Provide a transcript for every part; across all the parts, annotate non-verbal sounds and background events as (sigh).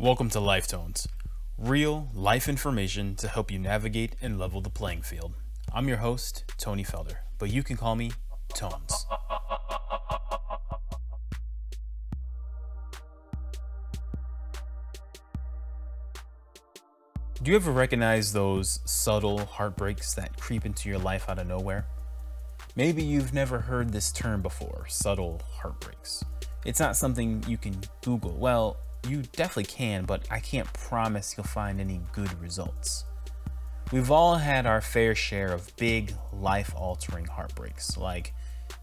Welcome to Life Tones, real life information to help you navigate and level the playing field. I'm your host, Tony Felder, but you can call me Tones. Do you ever recognize those subtle heartbreaks that creep into your life out of nowhere? Maybe you've never heard this term before subtle heartbreaks. It's not something you can Google. Well, you definitely can, but I can't promise you'll find any good results. We've all had our fair share of big, life altering heartbreaks, like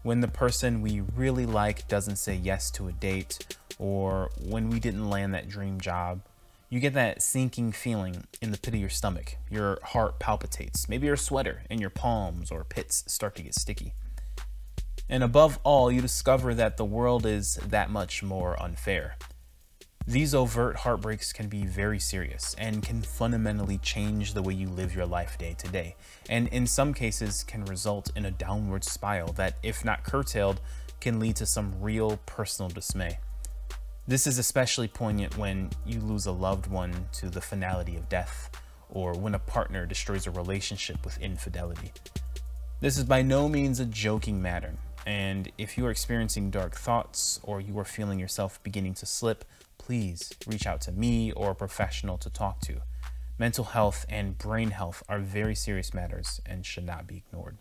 when the person we really like doesn't say yes to a date, or when we didn't land that dream job. You get that sinking feeling in the pit of your stomach. Your heart palpitates. Maybe your sweater and your palms or pits start to get sticky. And above all, you discover that the world is that much more unfair. These overt heartbreaks can be very serious and can fundamentally change the way you live your life day to day, and in some cases can result in a downward spiral that, if not curtailed, can lead to some real personal dismay. This is especially poignant when you lose a loved one to the finality of death, or when a partner destroys a relationship with infidelity. This is by no means a joking matter, and if you are experiencing dark thoughts or you are feeling yourself beginning to slip, please reach out to me or a professional to talk to. Mental health and brain health are very serious matters and should not be ignored.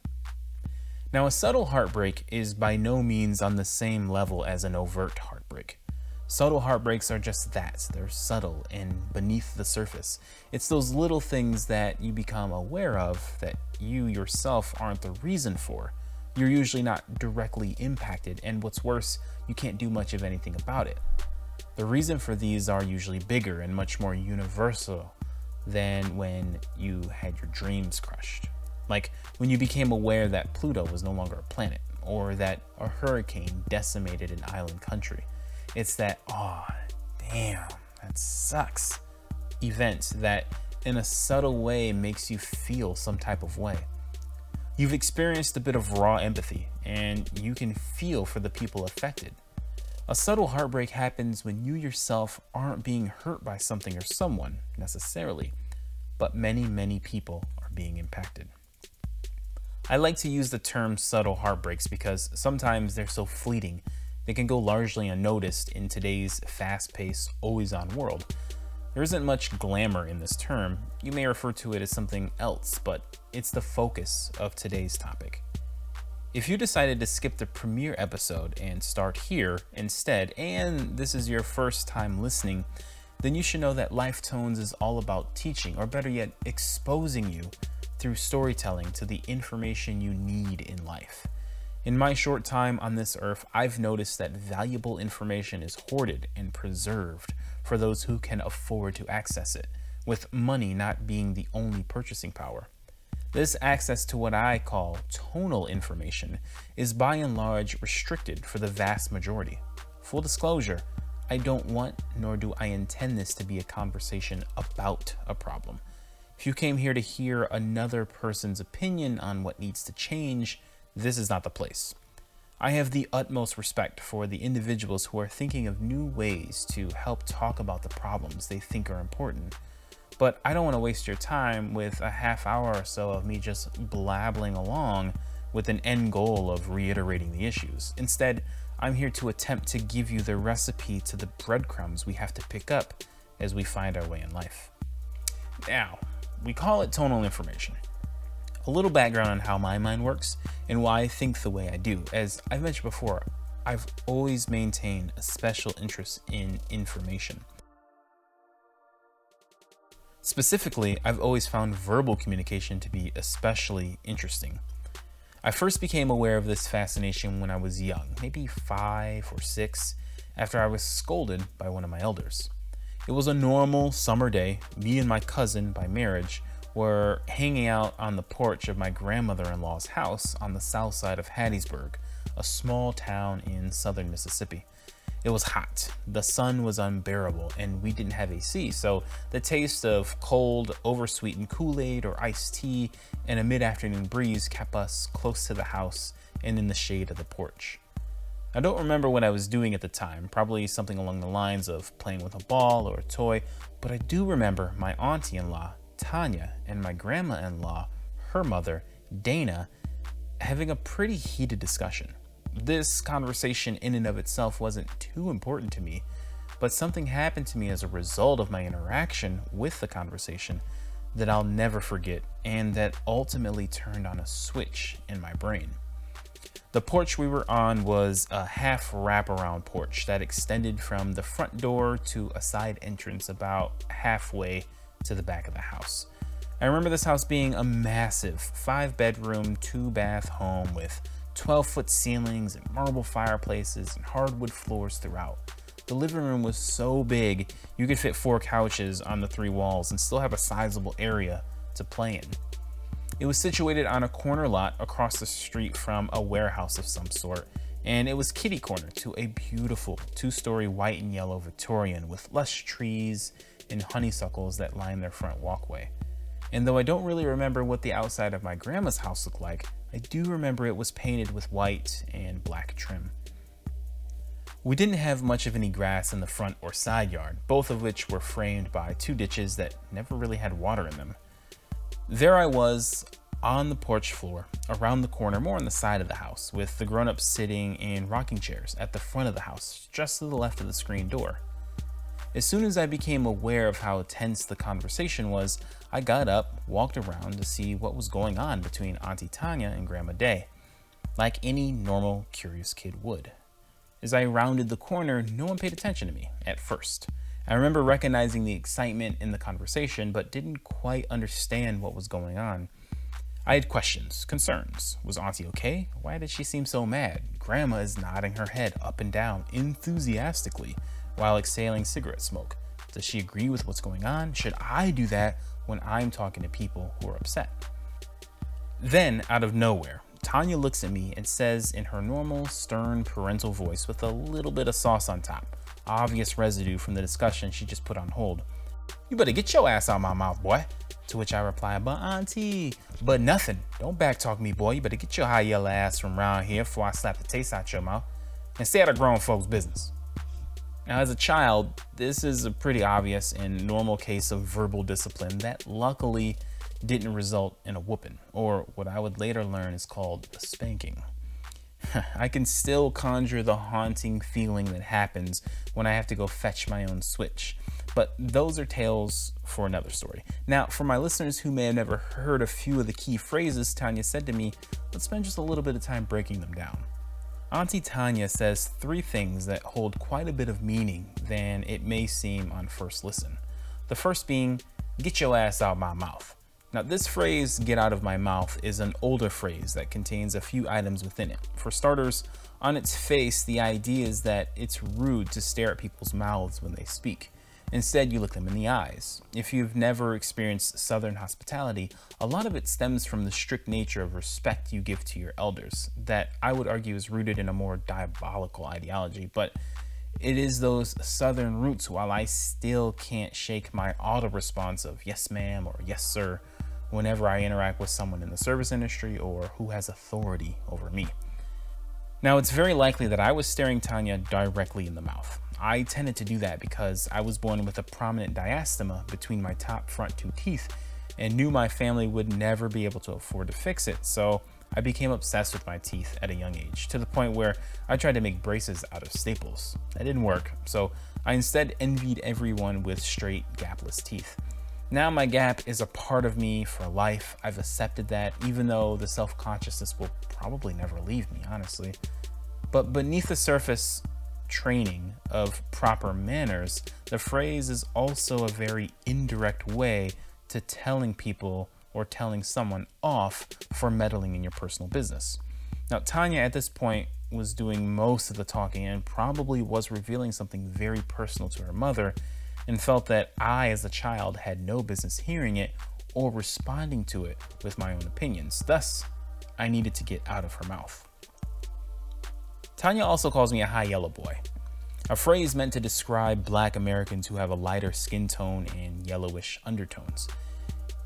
Now, a subtle heartbreak is by no means on the same level as an overt heartbreak. Subtle heartbreaks are just that they're subtle and beneath the surface. It's those little things that you become aware of that you yourself aren't the reason for. You're usually not directly impacted, and what's worse, you can't do much of anything about it. The reason for these are usually bigger and much more universal than when you had your dreams crushed. Like when you became aware that Pluto was no longer a planet, or that a hurricane decimated an island country. It's that, oh, damn, that sucks event that in a subtle way makes you feel some type of way. You've experienced a bit of raw empathy, and you can feel for the people affected. A subtle heartbreak happens when you yourself aren't being hurt by something or someone necessarily, but many, many people are being impacted. I like to use the term subtle heartbreaks because sometimes they're so fleeting, they can go largely unnoticed in today's fast paced, always on world. There isn't much glamour in this term. You may refer to it as something else, but it's the focus of today's topic. If you decided to skip the premiere episode and start here instead, and this is your first time listening, then you should know that Life Tones is all about teaching, or better yet, exposing you through storytelling to the information you need in life. In my short time on this earth, I've noticed that valuable information is hoarded and preserved for those who can afford to access it, with money not being the only purchasing power. This access to what I call tonal information is by and large restricted for the vast majority. Full disclosure, I don't want nor do I intend this to be a conversation about a problem. If you came here to hear another person's opinion on what needs to change, this is not the place. I have the utmost respect for the individuals who are thinking of new ways to help talk about the problems they think are important but I don't want to waste your time with a half hour or so of me just blabbling along with an end goal of reiterating the issues. Instead, I'm here to attempt to give you the recipe to the breadcrumbs we have to pick up as we find our way in life. Now, we call it tonal information. A little background on how my mind works and why I think the way I do. As I've mentioned before, I've always maintained a special interest in information. Specifically, I've always found verbal communication to be especially interesting. I first became aware of this fascination when I was young, maybe five or six, after I was scolded by one of my elders. It was a normal summer day. Me and my cousin, by marriage, were hanging out on the porch of my grandmother in law's house on the south side of Hattiesburg, a small town in southern Mississippi. It was hot, the sun was unbearable, and we didn't have AC, so the taste of cold, oversweetened Kool Aid or iced tea and a mid afternoon breeze kept us close to the house and in the shade of the porch. I don't remember what I was doing at the time, probably something along the lines of playing with a ball or a toy, but I do remember my auntie in law, Tanya, and my grandma in law, her mother, Dana, having a pretty heated discussion. This conversation, in and of itself, wasn't too important to me, but something happened to me as a result of my interaction with the conversation that I'll never forget and that ultimately turned on a switch in my brain. The porch we were on was a half wraparound porch that extended from the front door to a side entrance about halfway to the back of the house. I remember this house being a massive five bedroom, two bath home with 12 foot ceilings and marble fireplaces and hardwood floors throughout. The living room was so big, you could fit four couches on the three walls and still have a sizable area to play in. It was situated on a corner lot across the street from a warehouse of some sort, and it was kitty corner to a beautiful two story white and yellow Victorian with lush trees and honeysuckles that lined their front walkway. And though I don't really remember what the outside of my grandma's house looked like, I do remember it was painted with white and black trim. We didn't have much of any grass in the front or side yard, both of which were framed by two ditches that never really had water in them. There I was on the porch floor, around the corner, more on the side of the house, with the grown ups sitting in rocking chairs at the front of the house, just to the left of the screen door. As soon as I became aware of how tense the conversation was, I got up, walked around to see what was going on between Auntie Tanya and Grandma Day, like any normal, curious kid would. As I rounded the corner, no one paid attention to me at first. I remember recognizing the excitement in the conversation, but didn't quite understand what was going on. I had questions, concerns. Was Auntie okay? Why did she seem so mad? Grandma is nodding her head up and down enthusiastically while exhaling cigarette smoke. Does she agree with what's going on? Should I do that when I'm talking to people who are upset? Then, out of nowhere, Tanya looks at me and says in her normal, stern parental voice with a little bit of sauce on top, obvious residue from the discussion she just put on hold, You better get your ass out my mouth, boy. To which I reply, But auntie, but nothing. Don't backtalk me, boy. You better get your high yellow ass from around here before I slap the taste out your mouth and stay out of grown folks' business. Now, as a child, this is a pretty obvious and normal case of verbal discipline that luckily didn't result in a whooping, or what I would later learn is called a spanking. (laughs) I can still conjure the haunting feeling that happens when I have to go fetch my own switch. But those are tales for another story. Now, for my listeners who may have never heard a few of the key phrases Tanya said to me, let's spend just a little bit of time breaking them down. Auntie Tanya says three things that hold quite a bit of meaning than it may seem on first listen. The first being, get your ass out my mouth. Now, this phrase, get out of my mouth, is an older phrase that contains a few items within it. For starters, on its face, the idea is that it's rude to stare at people's mouths when they speak. Instead, you look them in the eyes. If you've never experienced Southern hospitality, a lot of it stems from the strict nature of respect you give to your elders, that I would argue is rooted in a more diabolical ideology. But it is those Southern roots while I still can't shake my auto response of yes, ma'am, or yes, sir whenever I interact with someone in the service industry or who has authority over me. Now, it's very likely that I was staring Tanya directly in the mouth. I tended to do that because I was born with a prominent diastema between my top front two teeth and knew my family would never be able to afford to fix it, so I became obsessed with my teeth at a young age, to the point where I tried to make braces out of staples. That didn't work, so I instead envied everyone with straight, gapless teeth. Now my gap is a part of me for life. I've accepted that, even though the self consciousness will probably never leave me, honestly. But beneath the surface training of proper manners, the phrase is also a very indirect way to telling people or telling someone off for meddling in your personal business. Now, Tanya at this point was doing most of the talking and probably was revealing something very personal to her mother and felt that I, as a child, had no business hearing it or responding to it with my own opinions. Thus, I needed to get out of her mouth. Tanya also calls me a high yellow boy, a phrase meant to describe black Americans who have a lighter skin tone and yellowish undertones.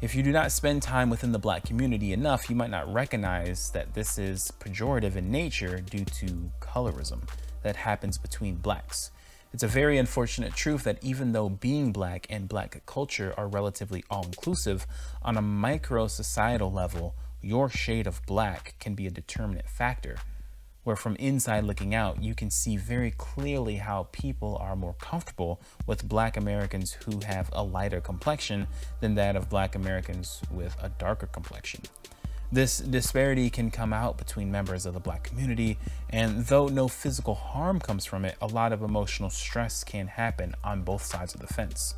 If you do not spend time within the black community enough, you might not recognize that this is pejorative in nature due to colorism that happens between blacks. It's a very unfortunate truth that even though being black and black culture are relatively all inclusive, on a micro societal level, your shade of black can be a determinate factor. Where from inside looking out, you can see very clearly how people are more comfortable with black Americans who have a lighter complexion than that of black Americans with a darker complexion. This disparity can come out between members of the black community, and though no physical harm comes from it, a lot of emotional stress can happen on both sides of the fence.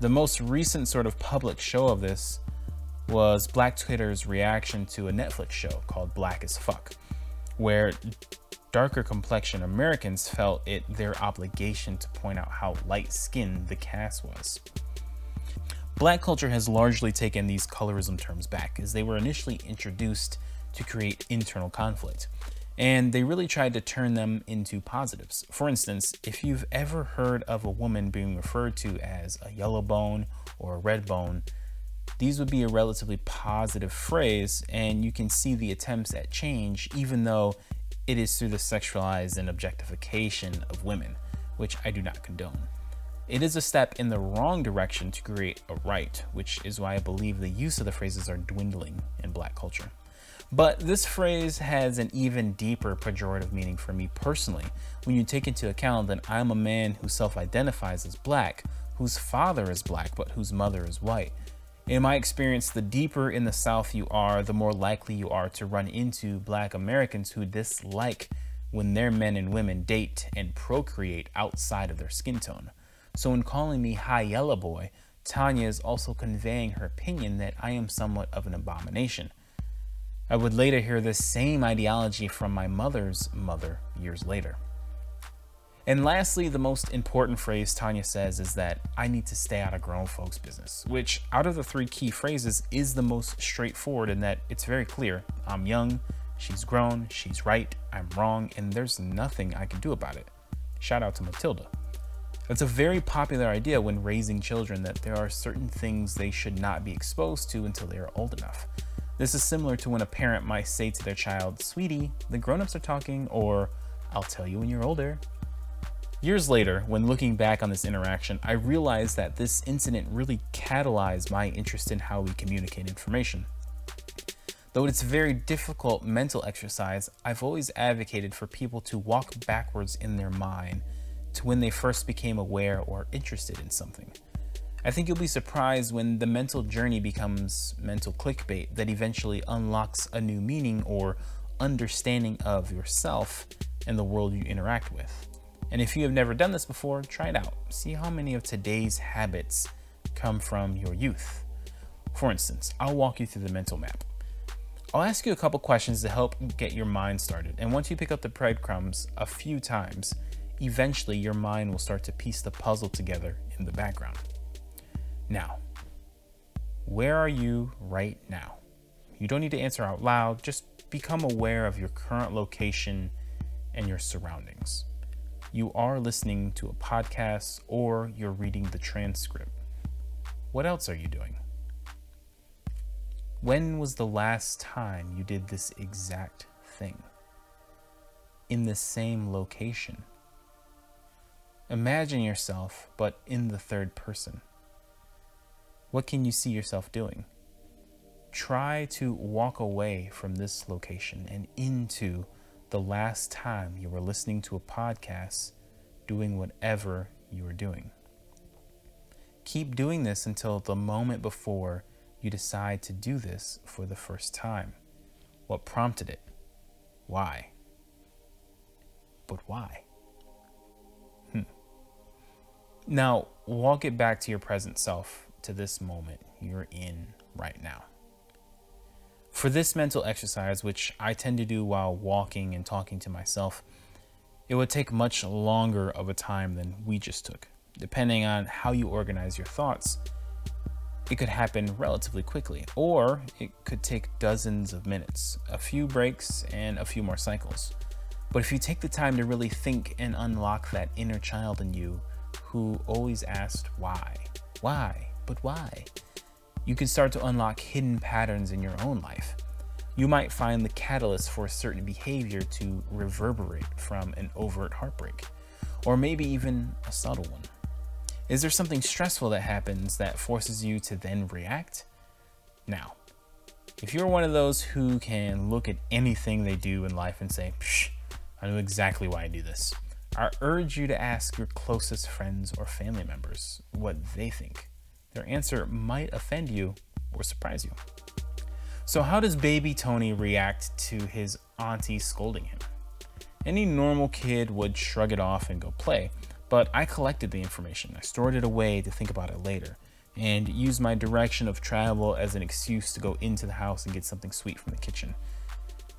The most recent sort of public show of this was Black Twitter's reaction to a Netflix show called Black as Fuck, where darker complexion Americans felt it their obligation to point out how light skinned the cast was. Black culture has largely taken these colorism terms back, as they were initially introduced to create internal conflict. And they really tried to turn them into positives. For instance, if you've ever heard of a woman being referred to as a yellow bone or a red bone, these would be a relatively positive phrase, and you can see the attempts at change, even though it is through the sexualized and objectification of women, which I do not condone. It is a step in the wrong direction to create a right, which is why I believe the use of the phrases are dwindling in black culture. But this phrase has an even deeper pejorative meaning for me personally when you take into account that I'm a man who self identifies as black, whose father is black, but whose mother is white. In my experience, the deeper in the South you are, the more likely you are to run into black Americans who dislike when their men and women date and procreate outside of their skin tone. So, in calling me High Yellow Boy, Tanya is also conveying her opinion that I am somewhat of an abomination. I would later hear this same ideology from my mother's mother years later. And lastly, the most important phrase Tanya says is that I need to stay out of grown folks' business, which out of the three key phrases is the most straightforward in that it's very clear. I'm young, she's grown, she's right, I'm wrong, and there's nothing I can do about it. Shout out to Matilda. It's a very popular idea when raising children that there are certain things they should not be exposed to until they are old enough. This is similar to when a parent might say to their child, Sweetie, the grown ups are talking, or I'll tell you when you're older. Years later, when looking back on this interaction, I realized that this incident really catalyzed my interest in how we communicate information. Though it's a very difficult mental exercise, I've always advocated for people to walk backwards in their mind to when they first became aware or interested in something. I think you'll be surprised when the mental journey becomes mental clickbait that eventually unlocks a new meaning or understanding of yourself and the world you interact with. And if you have never done this before, try it out. See how many of today's habits come from your youth. For instance, I'll walk you through the mental map. I'll ask you a couple questions to help get your mind started. And once you pick up the breadcrumbs a few times, eventually your mind will start to piece the puzzle together in the background. Now, where are you right now? You don't need to answer out loud, just become aware of your current location and your surroundings. You are listening to a podcast or you're reading the transcript. What else are you doing? When was the last time you did this exact thing? In the same location? Imagine yourself, but in the third person. What can you see yourself doing? Try to walk away from this location and into the last time you were listening to a podcast doing whatever you were doing. Keep doing this until the moment before you decide to do this for the first time. What prompted it? Why? But why? Hmm. Now, walk it back to your present self, to this moment you're in right now. For this mental exercise, which I tend to do while walking and talking to myself, it would take much longer of a time than we just took. Depending on how you organize your thoughts, it could happen relatively quickly, or it could take dozens of minutes, a few breaks, and a few more cycles. But if you take the time to really think and unlock that inner child in you, who always asked why, why, but why, you can start to unlock hidden patterns in your own life. You might find the catalyst for a certain behavior to reverberate from an overt heartbreak, or maybe even a subtle one. Is there something stressful that happens that forces you to then react? Now, if you're one of those who can look at anything they do in life and say, Psh, I know exactly why I do this, I urge you to ask your closest friends or family members what they think. Their answer might offend you or surprise you. So, how does baby Tony react to his auntie scolding him? Any normal kid would shrug it off and go play, but I collected the information. I stored it away to think about it later and used my direction of travel as an excuse to go into the house and get something sweet from the kitchen.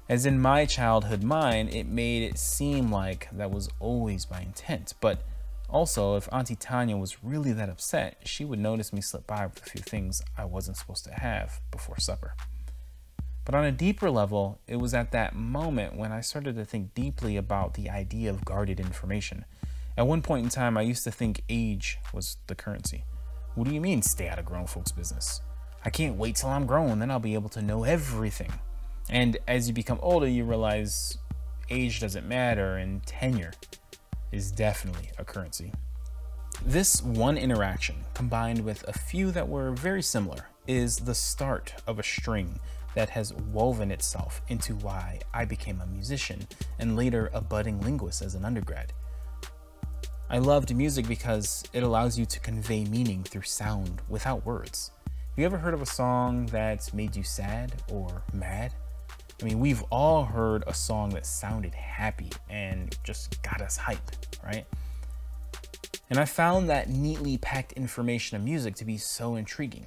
As in my childhood mind, it made it seem like that was always my intent, but also, if Auntie Tanya was really that upset, she would notice me slip by with a few things I wasn't supposed to have before supper. But on a deeper level, it was at that moment when I started to think deeply about the idea of guarded information. At one point in time, I used to think age was the currency. What do you mean, stay out of grown folks' business? I can't wait till I'm grown, then I'll be able to know everything. And as you become older, you realize age doesn't matter and tenure is definitely a currency. This one interaction, combined with a few that were very similar, is the start of a string that has woven itself into why I became a musician and later a budding linguist as an undergrad. I loved music because it allows you to convey meaning through sound without words. Have you ever heard of a song that made you sad or mad? I mean, we've all heard a song that sounded happy and just got us hype, right? And I found that neatly packed information of music to be so intriguing.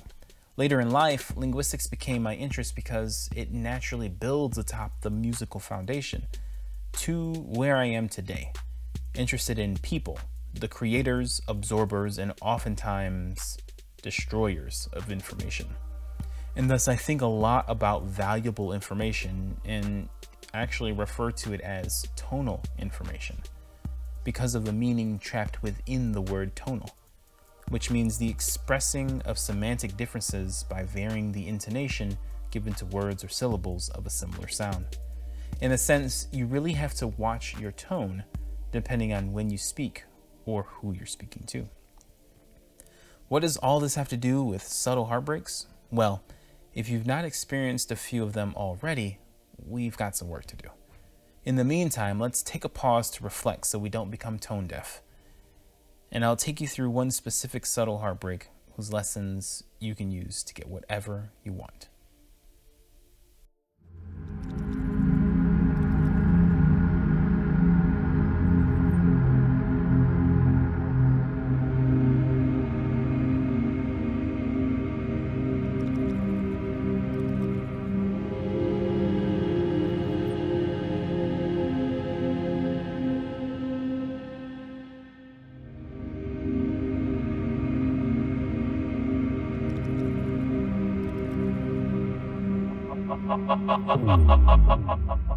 Later in life, linguistics became my interest because it naturally builds atop the musical foundation to where I am today interested in people, the creators, absorbers, and oftentimes destroyers of information. And thus, I think a lot about valuable information and actually refer to it as tonal information because of the meaning trapped within the word tonal, which means the expressing of semantic differences by varying the intonation given to words or syllables of a similar sound. In a sense, you really have to watch your tone depending on when you speak or who you're speaking to. What does all this have to do with subtle heartbreaks? Well, if you've not experienced a few of them already, we've got some work to do. In the meantime, let's take a pause to reflect so we don't become tone deaf. And I'll take you through one specific subtle heartbreak whose lessons you can use to get whatever you want. どういうこと?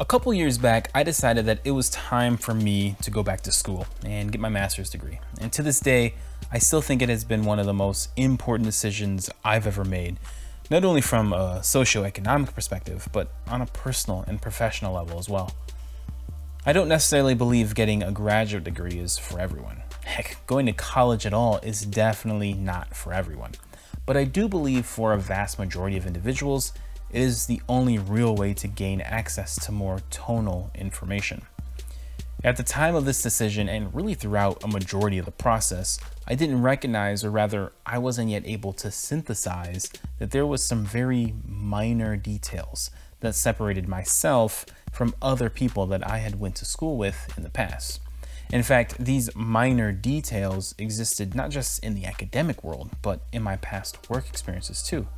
A couple years back, I decided that it was time for me to go back to school and get my master's degree. And to this day, I still think it has been one of the most important decisions I've ever made, not only from a socioeconomic perspective, but on a personal and professional level as well. I don't necessarily believe getting a graduate degree is for everyone. Heck, going to college at all is definitely not for everyone. But I do believe for a vast majority of individuals, it is the only real way to gain access to more tonal information. At the time of this decision, and really throughout a majority of the process, I didn't recognize, or rather, I wasn't yet able to synthesize, that there was some very minor details that separated myself from other people that I had went to school with in the past. In fact, these minor details existed not just in the academic world, but in my past work experiences too.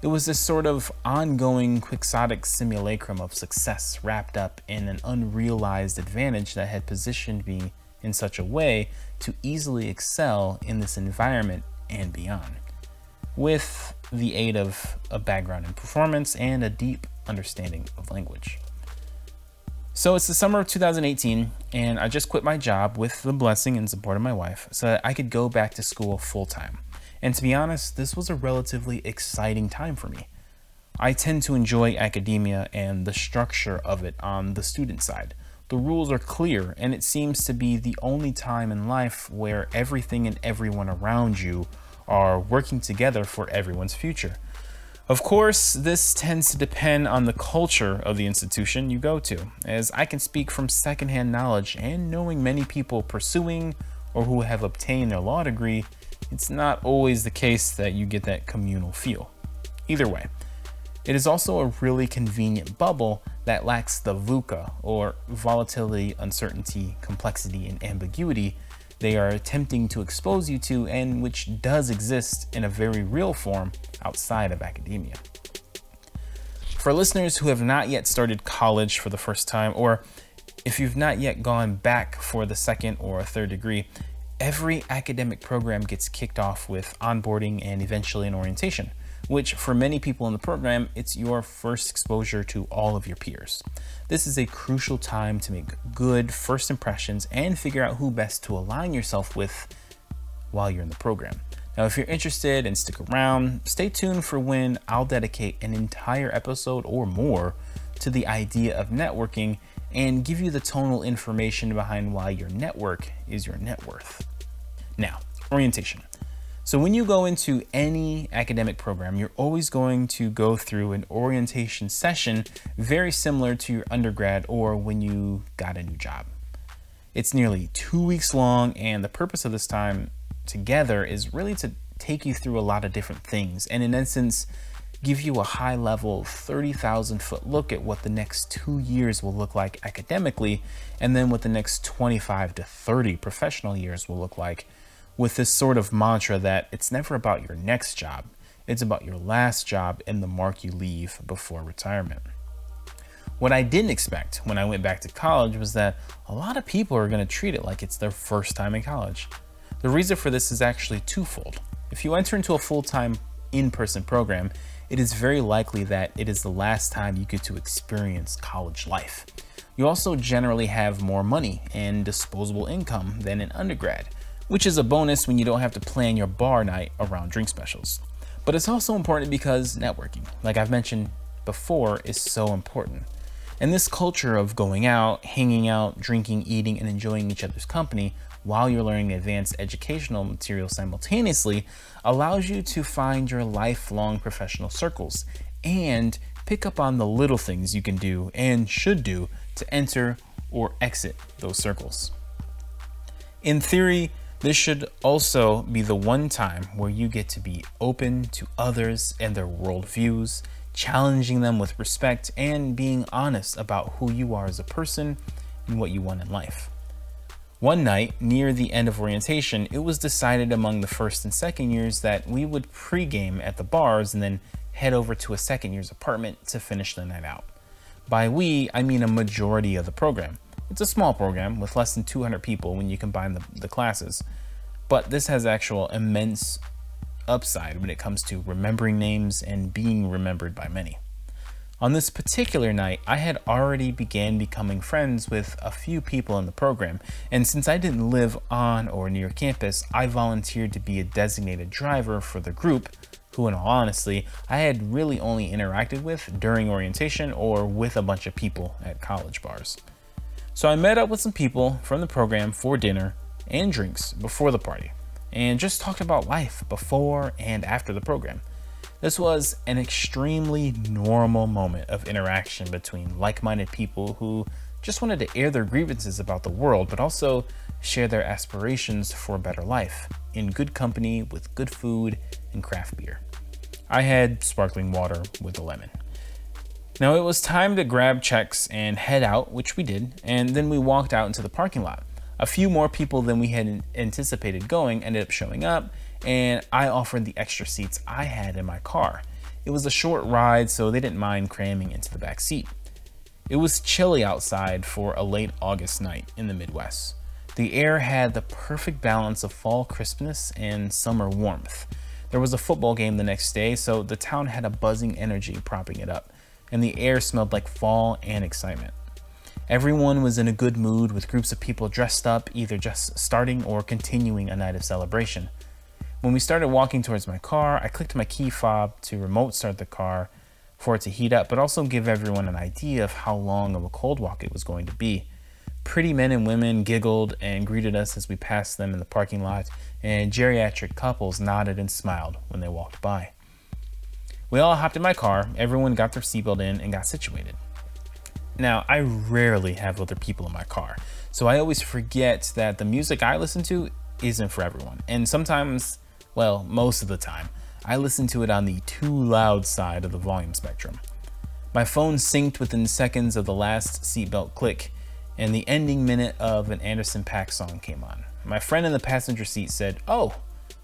It was this sort of ongoing quixotic simulacrum of success wrapped up in an unrealized advantage that had positioned me in such a way to easily excel in this environment and beyond, with the aid of a background in performance and a deep understanding of language. So it's the summer of 2018, and I just quit my job with the blessing and support of my wife so that I could go back to school full time. And to be honest, this was a relatively exciting time for me. I tend to enjoy academia and the structure of it on the student side. The rules are clear, and it seems to be the only time in life where everything and everyone around you are working together for everyone's future. Of course, this tends to depend on the culture of the institution you go to, as I can speak from secondhand knowledge and knowing many people pursuing or who have obtained their law degree it's not always the case that you get that communal feel. Either way, it is also a really convenient bubble that lacks the VUCA, or volatility, uncertainty, complexity, and ambiguity they are attempting to expose you to, and which does exist in a very real form outside of academia. For listeners who have not yet started college for the first time, or if you've not yet gone back for the second or third degree, every academic program gets kicked off with onboarding and eventually an orientation, which for many people in the program, it's your first exposure to all of your peers. This is a crucial time to make good first impressions and figure out who best to align yourself with while you're in the program. Now, if you're interested and stick around, stay tuned for when I'll dedicate an entire episode or more to the idea of networking and give you the tonal information behind why your network is your net worth. Now, orientation. So, when you go into any academic program, you're always going to go through an orientation session very similar to your undergrad or when you got a new job. It's nearly two weeks long, and the purpose of this time together is really to take you through a lot of different things and, in essence, give you a high level 30,000 foot look at what the next two years will look like academically, and then what the next 25 to 30 professional years will look like, with this sort of mantra that it's never about your next job, it's about your last job and the mark you leave before retirement. What I didn't expect when I went back to college was that a lot of people are going to treat it like it's their first time in college. The reason for this is actually twofold. If you enter into a full time in person program, it is very likely that it is the last time you get to experience college life. You also generally have more money and disposable income than an undergrad, which is a bonus when you don't have to plan your bar night around drink specials. But it's also important because networking, like I've mentioned before, is so important. And this culture of going out, hanging out, drinking, eating, and enjoying each other's company while you're learning advanced educational material simultaneously allows you to find your lifelong professional circles and pick up on the little things you can do and should do to enter or exit those circles. In theory, this should also be the one time where you get to be open to others and their worldviews, challenging them with respect, and being honest about who you are as a person and what you want in life. One night, near the end of orientation, it was decided among the first and second years that we would pregame at the bars and then head over to a second year's apartment to finish the night out. By we, I mean a majority of the program. It's a small program with less than 200 people when you combine the, the classes, but this has actual immense upside when it comes to remembering names and being remembered by many. On this particular night, I had already began becoming friends with a few people in the program, and since I didn't live on or near campus, I volunteered to be a designated driver for the group, who in all honesty, I had really only interacted with during orientation or with a bunch of people at college bars. So I met up with some people from the program for dinner and drinks before the party, and just talked about life before and after the program. This was an extremely normal moment of interaction between like minded people who just wanted to air their grievances about the world, but also share their aspirations for a better life in good company with good food and craft beer. I had sparkling water with a lemon. Now it was time to grab checks and head out, which we did, and then we walked out into the parking lot. A few more people than we had anticipated going ended up showing up, and I offered the extra seats I had in my car. It was a short ride, so they didn't mind cramming into the back seat. It was chilly outside for a late August night in the Midwest. The air had the perfect balance of fall crispness and summer warmth. There was a football game the next day, so the town had a buzzing energy propping it up, and the air smelled like fall and excitement. Everyone was in a good mood with groups of people dressed up, either just starting or continuing a night of celebration. When we started walking towards my car, I clicked my key fob to remote start the car for it to heat up, but also give everyone an idea of how long of a cold walk it was going to be. Pretty men and women giggled and greeted us as we passed them in the parking lot, and geriatric couples nodded and smiled when they walked by. We all hopped in my car, everyone got their seatbelt in, and got situated. Now, I rarely have other people in my car, so I always forget that the music I listen to isn't for everyone. And sometimes well, most of the time, I listen to it on the too loud side of the volume spectrum. My phone synced within seconds of the last seatbelt click, and the ending minute of an Anderson .Paak song came on. My friend in the passenger seat said, Oh,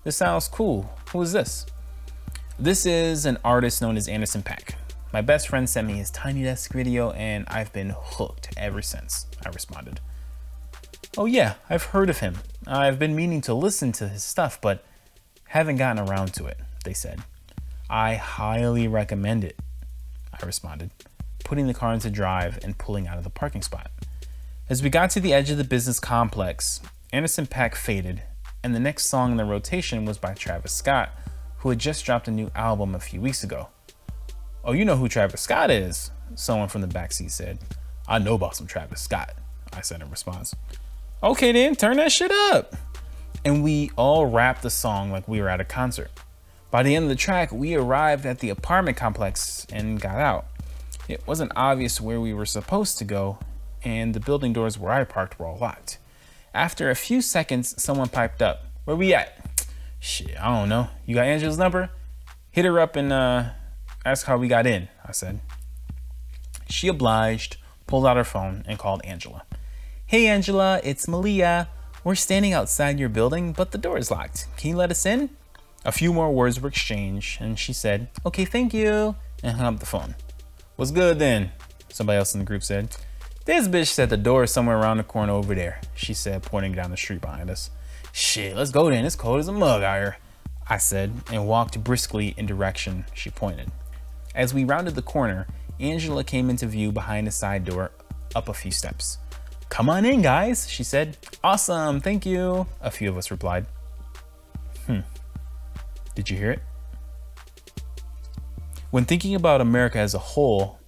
this sounds cool. Who is this? This is an artist known as Anderson .Paak. My best friend sent me his Tiny Desk video, and I've been hooked ever since, I responded. Oh, yeah, I've heard of him. I've been meaning to listen to his stuff, but haven't gotten around to it, they said. I highly recommend it, I responded, putting the car into drive and pulling out of the parking spot. As we got to the edge of the business complex, Anderson .Paak faded, and the next song in the rotation was by Travis Scott, who had just dropped a new album a few weeks ago. Oh, you know who Travis Scott is? Someone from the backseat said. I know about some Travis Scott, I said in response. Okay, then, turn that shit up and we all rapped the song like we were at a concert. By the end of the track, we arrived at the apartment complex and got out. It wasn't obvious where we were supposed to go, and the building doors where I parked were all locked. After a few seconds, someone piped up, Where we at? Shit, I don't know. You got Angela's number? Hit her up and uh, ask how we got in, I said. She obliged, pulled out her phone, and called Angela. Hey, Angela, it's Malia. We're standing outside your building, but the door is locked. Can you let us in? A few more words were exchanged, and she said, Okay, thank you, and hung up the phone. What's good then? Somebody else in the group said. This bitch said the door is somewhere around the corner over there, she said, pointing down the street behind us. Shit, let's go then. It's cold as a mug out here, I said, and walked briskly in direction she pointed. As we rounded the corner, Angela came into view behind the side door, up a few steps. Come on in, guys, she said. Awesome, thank you, a few of us replied. Hmm. Did you hear it? When thinking about America as a whole,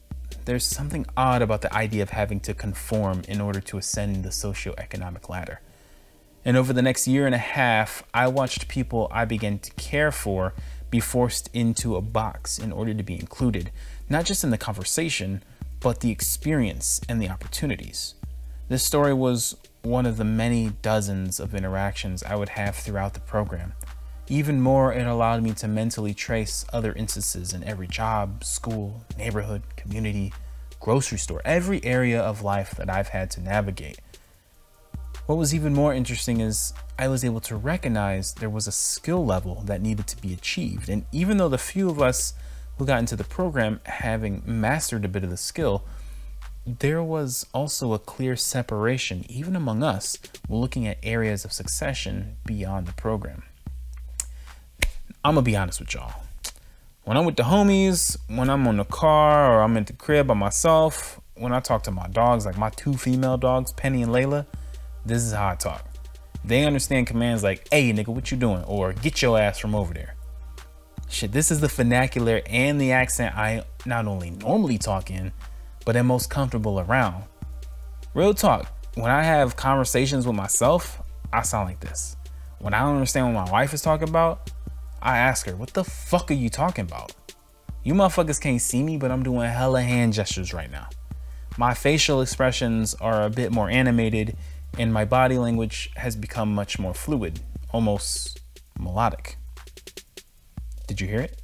there's something odd about the idea of having to conform in order to ascend the socioeconomic ladder. And over the next year and a half, I watched people I began to care for be forced into a box in order to be included, not just in the conversation, but the experience and the opportunities. This story was one of the many dozens of interactions I would have throughout the program. Even more, it allowed me to mentally trace other instances in every job, school, neighborhood, community, grocery store, every area of life that I've had to navigate. What was even more interesting is I was able to recognize there was a skill level that needed to be achieved. And even though the few of us who got into the program having mastered a bit of the skill, there was also a clear separation, even among us, looking at areas of succession beyond the program. I'm gonna be honest with y'all. When I'm with the homies, when I'm on the car or I'm at the crib by myself, when I talk to my dogs, like my two female dogs, Penny and Layla, this is how I talk. They understand commands like, hey, nigga, what you doing? Or get your ass from over there. Shit, this is the vernacular and the accent I not only normally talk in, but am most comfortable around. Real talk, when I have conversations with myself, I sound like this. When I don't understand what my wife is talking about, I ask her, what the fuck are you talking about? You motherfuckers can't see me, but I'm doing hella hand gestures right now. My facial expressions are a bit more animated, and my body language has become much more fluid, almost melodic. Did you hear it?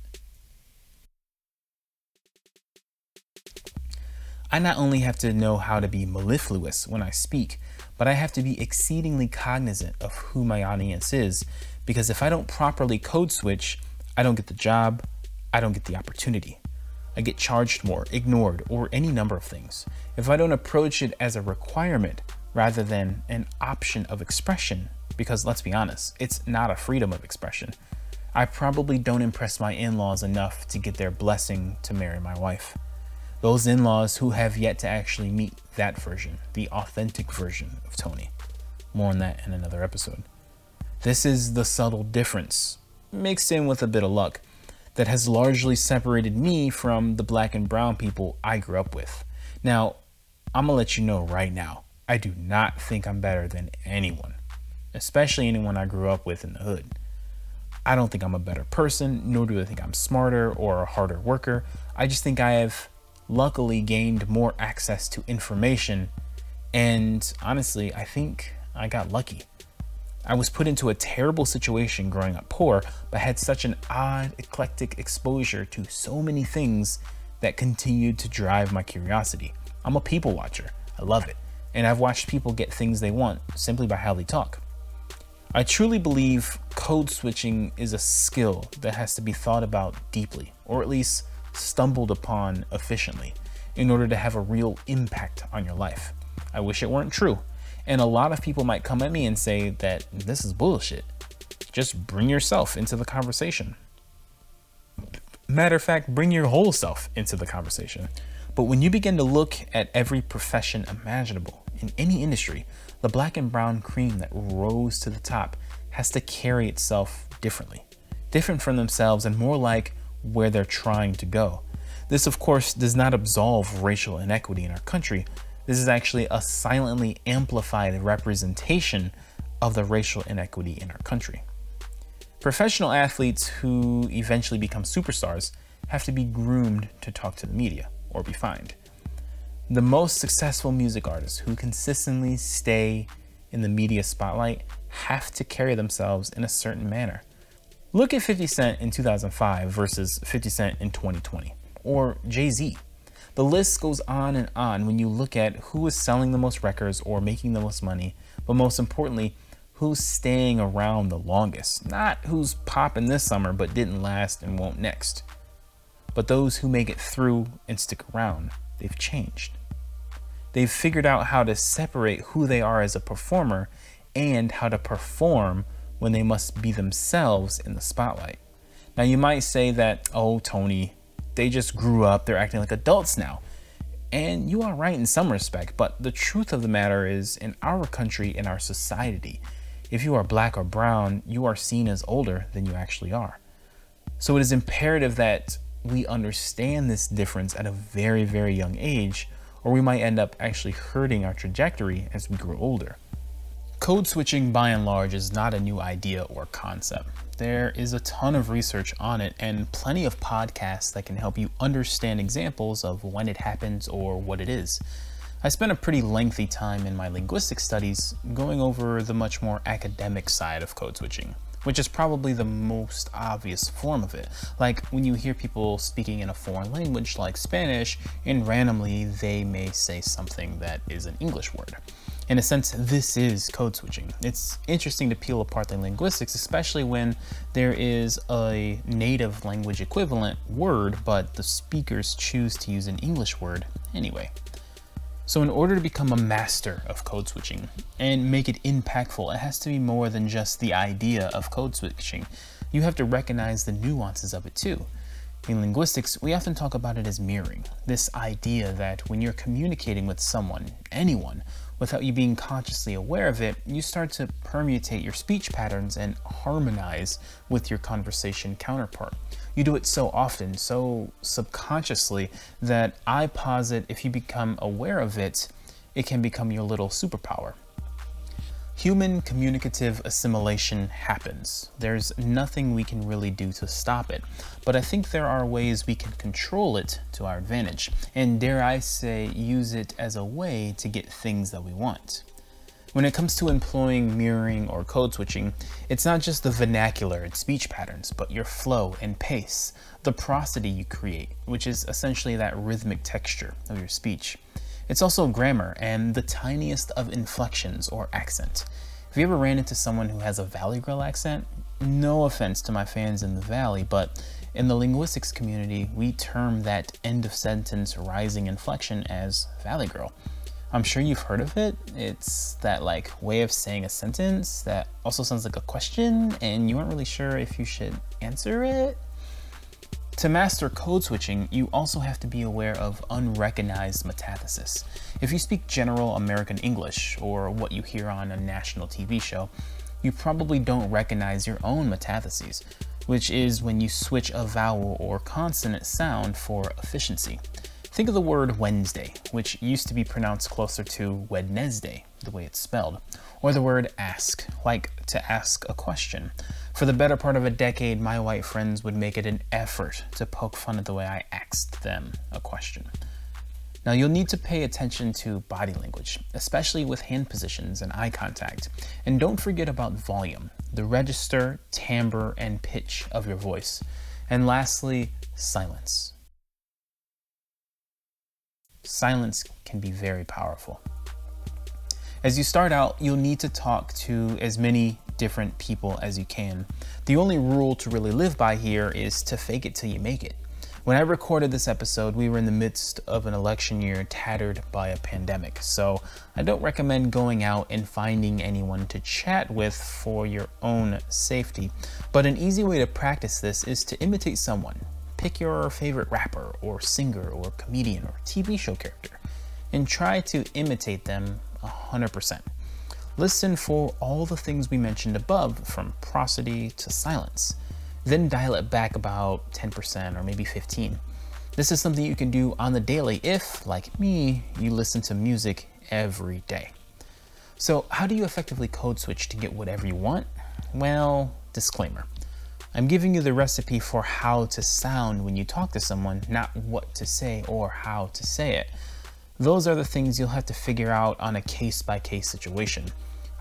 I not only have to know how to be mellifluous when I speak, but I have to be exceedingly cognizant of who my audience is because if I don't properly code switch, I don't get the job, I don't get the opportunity. I get charged more, ignored, or any number of things. If I don't approach it as a requirement rather than an option of expression, because let's be honest, it's not a freedom of expression, I probably don't impress my in laws enough to get their blessing to marry my wife. Those in laws who have yet to actually meet that version, the authentic version of Tony. More on that in another episode. This is the subtle difference, mixed in with a bit of luck, that has largely separated me from the black and brown people I grew up with. Now, I'm gonna let you know right now, I do not think I'm better than anyone, especially anyone I grew up with in the hood. I don't think I'm a better person, nor do I think I'm smarter or a harder worker. I just think I have luckily gained more access to information, and honestly, I think I got lucky. I was put into a terrible situation growing up poor, but had such an odd, eclectic exposure to so many things that continued to drive my curiosity. I'm a people watcher. I love it. And I've watched people get things they want simply by how they talk. I truly believe code switching is a skill that has to be thought about deeply, or at least stumbled upon efficiently, in order to have a real impact on your life. I wish it weren't true, and a lot of people might come at me and say that this is bullshit. Just bring yourself into the conversation. Matter of fact, bring your whole self into the conversation. But when you begin to look at every profession imaginable in any industry, the black and brown cream that rose to the top has to carry itself differently, different from themselves and more like where they're trying to go. This, of course, does not absolve racial inequity in our country, this is actually a silently amplified representation of the racial inequity in our country. Professional athletes who eventually become superstars have to be groomed to talk to the media or be fined. The most successful music artists who consistently stay in the media spotlight have to carry themselves in a certain manner. Look at 50 Cent in 2005 versus 50 Cent in 2020, or Jay Z the list goes on and on when you look at who is selling the most records or making the most money, but most importantly, who's staying around the longest. Not who's popping this summer but didn't last and won't next. But those who make it through and stick around, they've changed. They've figured out how to separate who they are as a performer and how to perform when they must be themselves in the spotlight. Now, you might say that, oh, Tony, they just grew up, they're acting like adults now. And you are right in some respect, but the truth of the matter is, in our country, in our society, if you are black or brown, you are seen as older than you actually are. So it is imperative that we understand this difference at a very, very young age, or we might end up actually hurting our trajectory as we grow older. Code switching, by and large, is not a new idea or concept. There is a ton of research on it and plenty of podcasts that can help you understand examples of when it happens or what it is. I spent a pretty lengthy time in my linguistic studies going over the much more academic side of code switching, which is probably the most obvious form of it. Like when you hear people speaking in a foreign language like Spanish, and randomly they may say something that is an English word. In a sense, this is code switching. It's interesting to peel apart the linguistics, especially when there is a native language equivalent word, but the speakers choose to use an English word anyway. So, in order to become a master of code switching and make it impactful, it has to be more than just the idea of code switching. You have to recognize the nuances of it too. In linguistics, we often talk about it as mirroring, this idea that when you're communicating with someone, anyone, without you being consciously aware of it, you start to permutate your speech patterns and harmonize with your conversation counterpart. You do it so often, so subconsciously, that I posit if you become aware of it, it can become your little superpower. Human communicative assimilation happens. There's nothing we can really do to stop it, but I think there are ways we can control it to our advantage, and dare I say, use it as a way to get things that we want. When it comes to employing mirroring or code switching, it's not just the vernacular and speech patterns, but your flow and pace, the prosody you create, which is essentially that rhythmic texture of your speech. It's also grammar and the tiniest of inflections or accent. If you ever ran into someone who has a Valley Girl accent, no offense to my fans in the Valley, but in the linguistics community, we term that end of sentence rising inflection as Valley Girl. I'm sure you've heard of it. It's that like way of saying a sentence that also sounds like a question and you aren't really sure if you should answer it. To master code switching, you also have to be aware of unrecognized metathesis. If you speak general American English, or what you hear on a national TV show, you probably don't recognize your own metatheses, which is when you switch a vowel or consonant sound for efficiency. Think of the word Wednesday, which used to be pronounced closer to Wednesday, the way it's spelled, or the word ask, like to ask a question. For the better part of a decade, my white friends would make it an effort to poke fun at the way I asked them a question. Now, you'll need to pay attention to body language, especially with hand positions and eye contact. And don't forget about volume, the register, timbre, and pitch of your voice. And lastly, silence. Silence can be very powerful. As you start out, you'll need to talk to as many different people as you can. The only rule to really live by here is to fake it till you make it. When I recorded this episode, we were in the midst of an election year tattered by a pandemic, so I don't recommend going out and finding anyone to chat with for your own safety. But an easy way to practice this is to imitate someone. Pick your favorite rapper or singer or comedian or TV show character and try to imitate them 100%. Listen for all the things we mentioned above, from prosody to silence. Then dial it back about 10% or maybe 15. This is something you can do on the daily if, like me, you listen to music every day. So, how do you effectively code switch to get whatever you want? Well, disclaimer. I'm giving you the recipe for how to sound when you talk to someone, not what to say or how to say it. Those are the things you'll have to figure out on a case by case situation.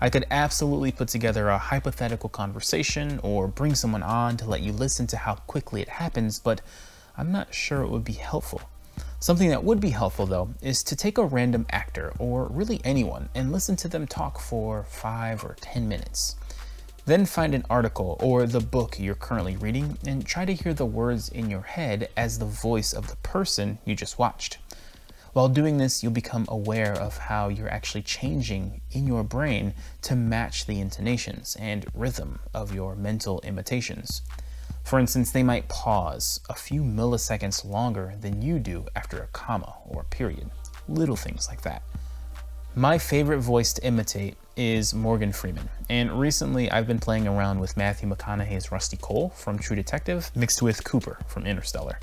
I could absolutely put together a hypothetical conversation or bring someone on to let you listen to how quickly it happens, but I'm not sure it would be helpful. Something that would be helpful, though, is to take a random actor, or really anyone, and listen to them talk for 5 or 10 minutes. Then find an article or the book you're currently reading and try to hear the words in your head as the voice of the person you just watched. While doing this, you'll become aware of how you're actually changing in your brain to match the intonations and rhythm of your mental imitations. For instance, they might pause a few milliseconds longer than you do after a comma or a period. Little things like that. My favorite voice to imitate is Morgan Freeman, and recently I've been playing around with Matthew McConaughey's Rusty Cohle from True Detective mixed with Cooper from Interstellar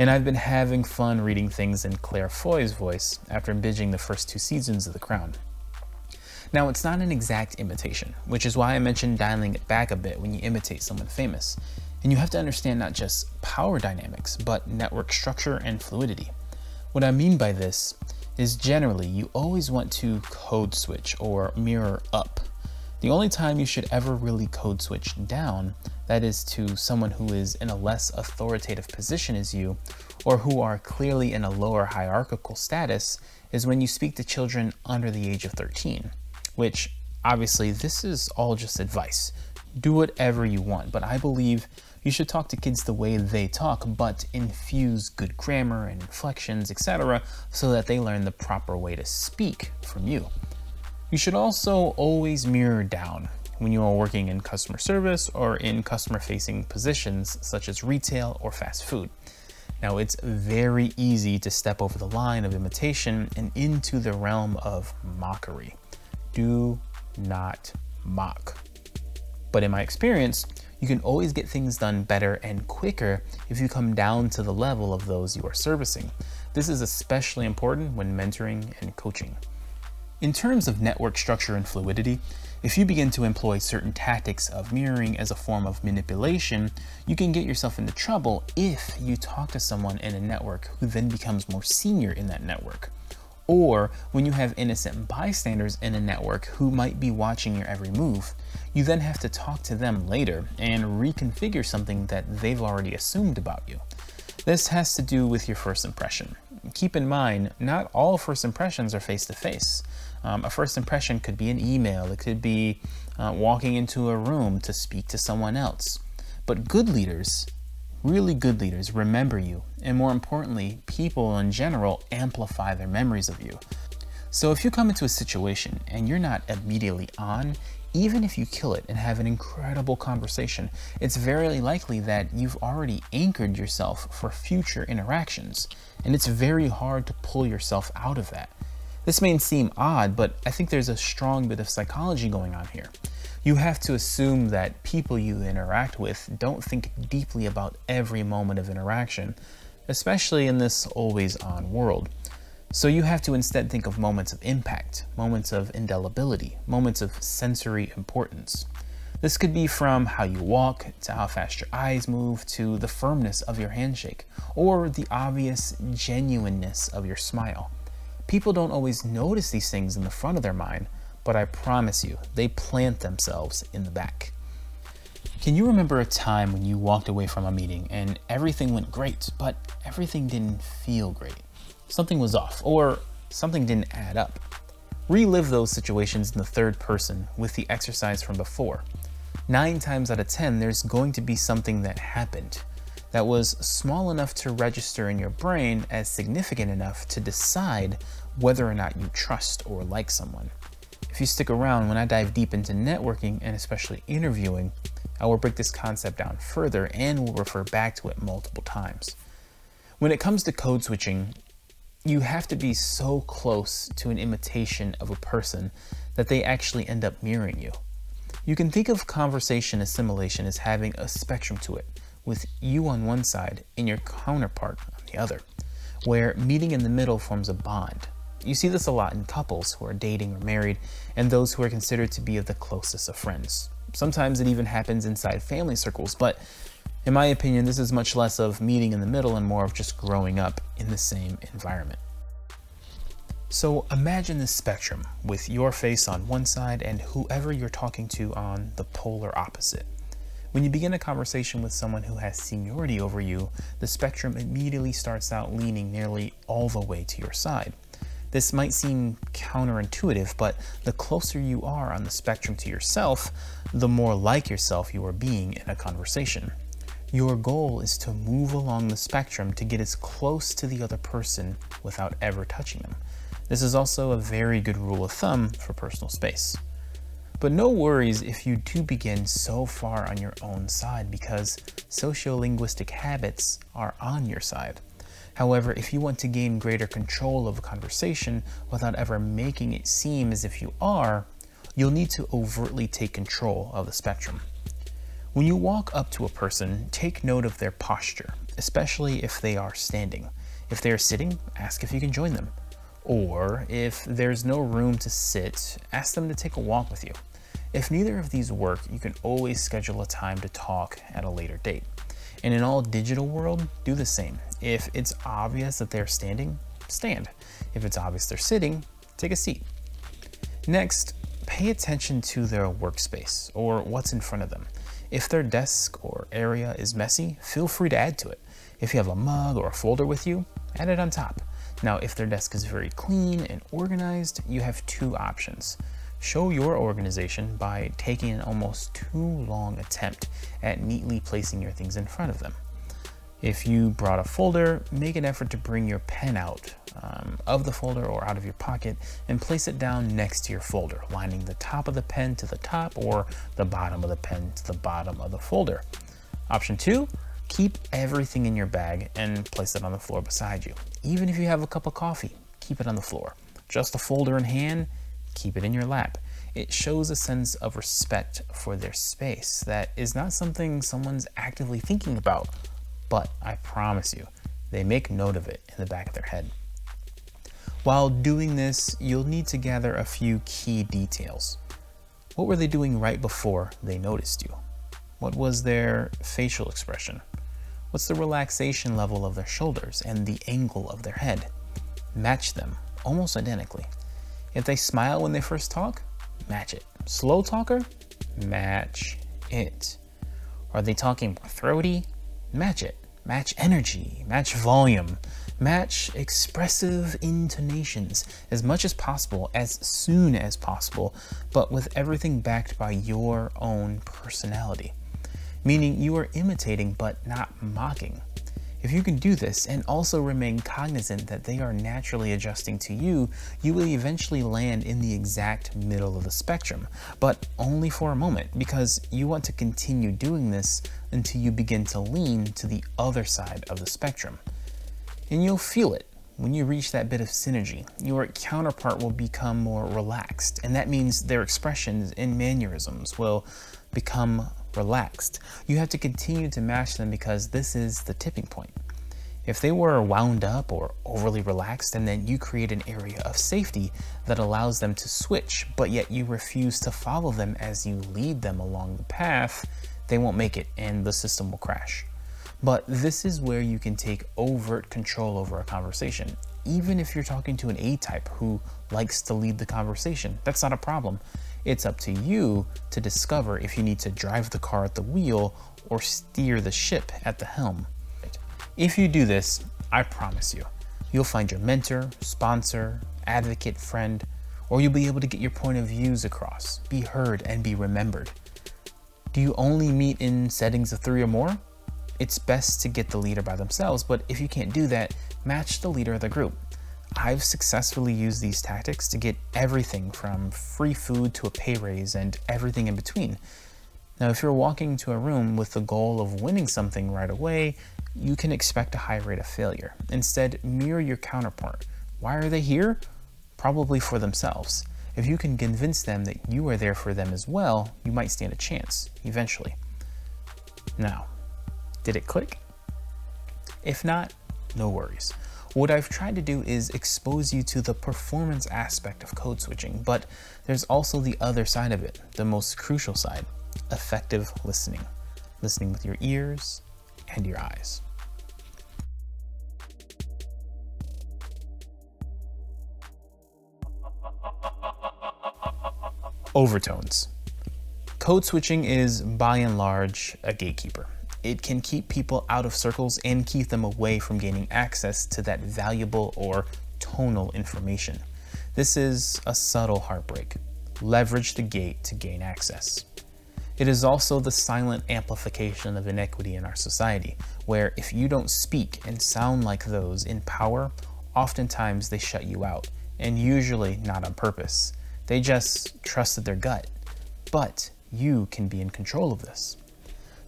and I've been having fun reading things in Claire Foy's voice after binging the first two seasons of The Crown. Now, it's not an exact imitation, which is why I mentioned dialing it back a bit when you imitate someone famous. And you have to understand not just power dynamics, but network structure and fluidity. What I mean by this is generally you always want to code switch or mirror up the only time you should ever really code switch down, that is to someone who is in a less authoritative position as you, or who are clearly in a lower hierarchical status, is when you speak to children under the age of 13, which obviously this is all just advice. Do whatever you want, but I believe you should talk to kids the way they talk, but infuse good grammar and inflections, etc., so that they learn the proper way to speak from you. You should also always mirror down. when you are working in customer service or in customer facing positions such as retail or fast food. Now, it's very easy to step over the line of imitation and into the realm of mockery. Do not mock. But in my experience, you can always get things done better and quicker if you come down to the level of those you are servicing. This is especially important when mentoring and coaching. In terms of network structure and fluidity, if you begin to employ certain tactics of mirroring as a form of manipulation, you can get yourself into trouble if you talk to someone in a network who then becomes more senior in that network. Or when you have innocent bystanders in a network who might be watching your every move, you then have to talk to them later and reconfigure something that they've already assumed about you. This has to do with your first impression. Keep in mind, not all first impressions are face to face. A first impression could be an email, it could be uh, walking into a room to speak to someone else. But good leaders Really good leaders remember you, and more importantly, people in general amplify their memories of you. So if you come into a situation and you're not immediately on, even if you kill it and have an incredible conversation, it's very likely that you've already anchored yourself for future interactions, and it's very hard to pull yourself out of that. This may seem odd, but I think there's a strong bit of psychology going on here you have to assume that people you interact with don't think deeply about every moment of interaction, especially in this always on world. So you have to instead think of moments of impact, moments of indelibility, moments of sensory importance. This could be from how you walk, to how fast your eyes move, to the firmness of your handshake, or the obvious genuineness of your smile. People don't always notice these things in the front of their mind, but I promise you, they plant themselves in the back. Can you remember a time when you walked away from a meeting and everything went great, but everything didn't feel great? Something was off, or something didn't add up. Relive those situations in the third person with the exercise from before. Nine times out of ten, there's going to be something that happened that was small enough to register in your brain as significant enough to decide whether or not you trust or like someone. If you stick around, when I dive deep into networking and especially interviewing, I will break this concept down further and will refer back to it multiple times. When it comes to code switching, you have to be so close to an imitation of a person that they actually end up mirroring you. You can think of conversation assimilation as having a spectrum to it, with you on one side and your counterpart on the other, where meeting in the middle forms a bond. You see this a lot in couples who are dating or married, and those who are considered to be of the closest of friends. Sometimes it even happens inside family circles, but in my opinion, this is much less of meeting in the middle and more of just growing up in the same environment. So imagine this spectrum with your face on one side and whoever you're talking to on the polar opposite. When you begin a conversation with someone who has seniority over you, the spectrum immediately starts out leaning nearly all the way to your side. This might seem counterintuitive, but the closer you are on the spectrum to yourself, the more like yourself you are being in a conversation. Your goal is to move along the spectrum to get as close to the other person without ever touching them. This is also a very good rule of thumb for personal space. But no worries if you do begin so far on your own side because sociolinguistic habits are on your side. However, if you want to gain greater control of a conversation without ever making it seem as if you are, you'll need to overtly take control of the spectrum. When you walk up to a person, take note of their posture, especially if they are standing. If they are sitting, ask if you can join them. Or if there's no room to sit, ask them to take a walk with you. If neither of these work, you can always schedule a time to talk at a later date. And in all digital world, do the same. If it's obvious that they're standing, stand. If it's obvious they're sitting, take a seat. Next, pay attention to their workspace or what's in front of them. If their desk or area is messy, feel free to add to it. If you have a mug or a folder with you, add it on top. Now, if their desk is very clean and organized, you have two options. Show your organization by taking an almost too long attempt at neatly placing your things in front of them. If you brought a folder, make an effort to bring your pen out um, of the folder or out of your pocket and place it down next to your folder, lining the top of the pen to the top or the bottom of the pen to the bottom of the folder. Option two, keep everything in your bag and place it on the floor beside you. Even if you have a cup of coffee, keep it on the floor. Just a folder in hand, keep it in your lap. It shows a sense of respect for their space that is not something someone's actively thinking about but I promise you, they make note of it in the back of their head. While doing this, you'll need to gather a few key details. What were they doing right before they noticed you? What was their facial expression? What's the relaxation level of their shoulders and the angle of their head? Match them almost identically. If they smile when they first talk, match it. Slow talker, match it. Are they talking throaty? Match it. Match energy, match volume, match expressive intonations as much as possible, as soon as possible, but with everything backed by your own personality. Meaning you are imitating but not mocking. If you can do this and also remain cognizant that they are naturally adjusting to you, you will eventually land in the exact middle of the spectrum, but only for a moment because you want to continue doing this until you begin to lean to the other side of the spectrum. And you'll feel it when you reach that bit of synergy. Your counterpart will become more relaxed, and that means their expressions and mannerisms will become relaxed. You have to continue to mash them because this is the tipping point. If they were wound up or overly relaxed, and then you create an area of safety that allows them to switch, but yet you refuse to follow them as you lead them along the path, they won't make it and the system will crash. But this is where you can take overt control over a conversation. Even if you're talking to an A type who likes to lead the conversation, that's not a problem. It's up to you to discover if you need to drive the car at the wheel or steer the ship at the helm. If you do this, I promise you, you'll find your mentor, sponsor, advocate, friend, or you'll be able to get your point of views across, be heard, and be remembered. Do you only meet in settings of three or more? It's best to get the leader by themselves, but if you can't do that, match the leader of the group. I've successfully used these tactics to get everything from free food to a pay raise and everything in between. Now, if you're walking into a room with the goal of winning something right away, you can expect a high rate of failure. Instead, mirror your counterpart. Why are they here? Probably for themselves. If you can convince them that you are there for them as well, you might stand a chance, eventually. Now, did it click? If not, no worries. What I've tried to do is expose you to the performance aspect of code switching, but there's also the other side of it, the most crucial side effective listening. Listening with your ears and your eyes. Overtones. Code switching is by and large a gatekeeper it can keep people out of circles and keep them away from gaining access to that valuable or tonal information. This is a subtle heartbreak. Leverage the gate to gain access. It is also the silent amplification of inequity in our society, where if you don't speak and sound like those in power, oftentimes they shut you out, and usually not on purpose. They just trusted their gut. But you can be in control of this.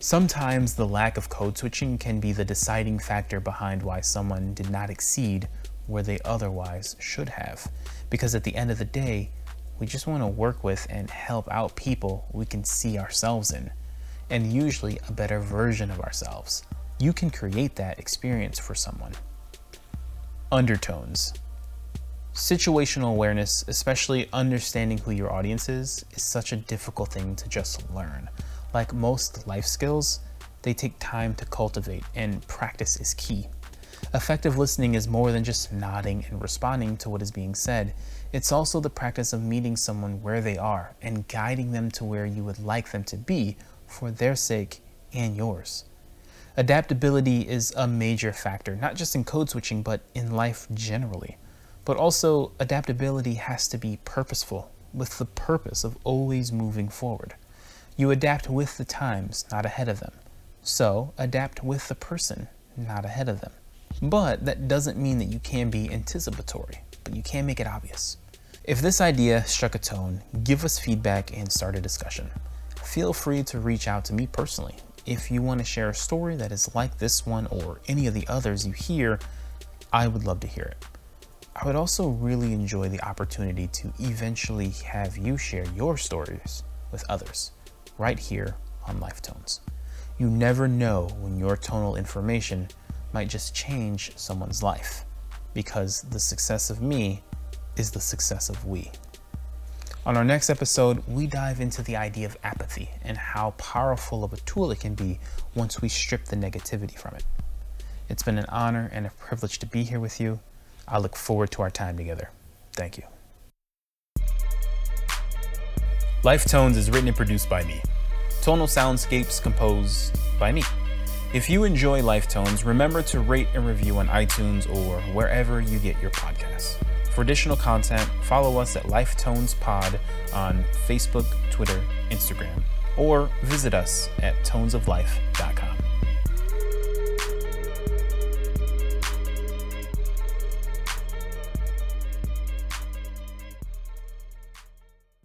Sometimes the lack of code switching can be the deciding factor behind why someone did not exceed where they otherwise should have. Because at the end of the day, we just want to work with and help out people we can see ourselves in, and usually a better version of ourselves. You can create that experience for someone. Undertones. Situational awareness, especially understanding who your audience is, is such a difficult thing to just learn. Like most life skills, they take time to cultivate, and practice is key. Effective listening is more than just nodding and responding to what is being said. It's also the practice of meeting someone where they are and guiding them to where you would like them to be for their sake and yours. Adaptability is a major factor, not just in code switching, but in life generally. But also, adaptability has to be purposeful, with the purpose of always moving forward. You adapt with the times, not ahead of them. So, adapt with the person, not ahead of them. But that doesn't mean that you can be anticipatory, but you can make it obvious. If this idea struck a tone, give us feedback and start a discussion. Feel free to reach out to me personally. If you want to share a story that is like this one or any of the others you hear, I would love to hear it. I would also really enjoy the opportunity to eventually have you share your stories with others right here on Lifetones. You never know when your tonal information might just change someone's life because the success of me is the success of we. On our next episode, we dive into the idea of apathy and how powerful of a tool it can be once we strip the negativity from it. It's been an honor and a privilege to be here with you. I look forward to our time together. Thank you. Life Tones is written and produced by me. Tonal soundscapes composed by me. If you enjoy Life Tones, remember to rate and review on iTunes or wherever you get your podcasts. For additional content, follow us at Life Tones Pod on Facebook, Twitter, Instagram, or visit us at tonesoflife.com.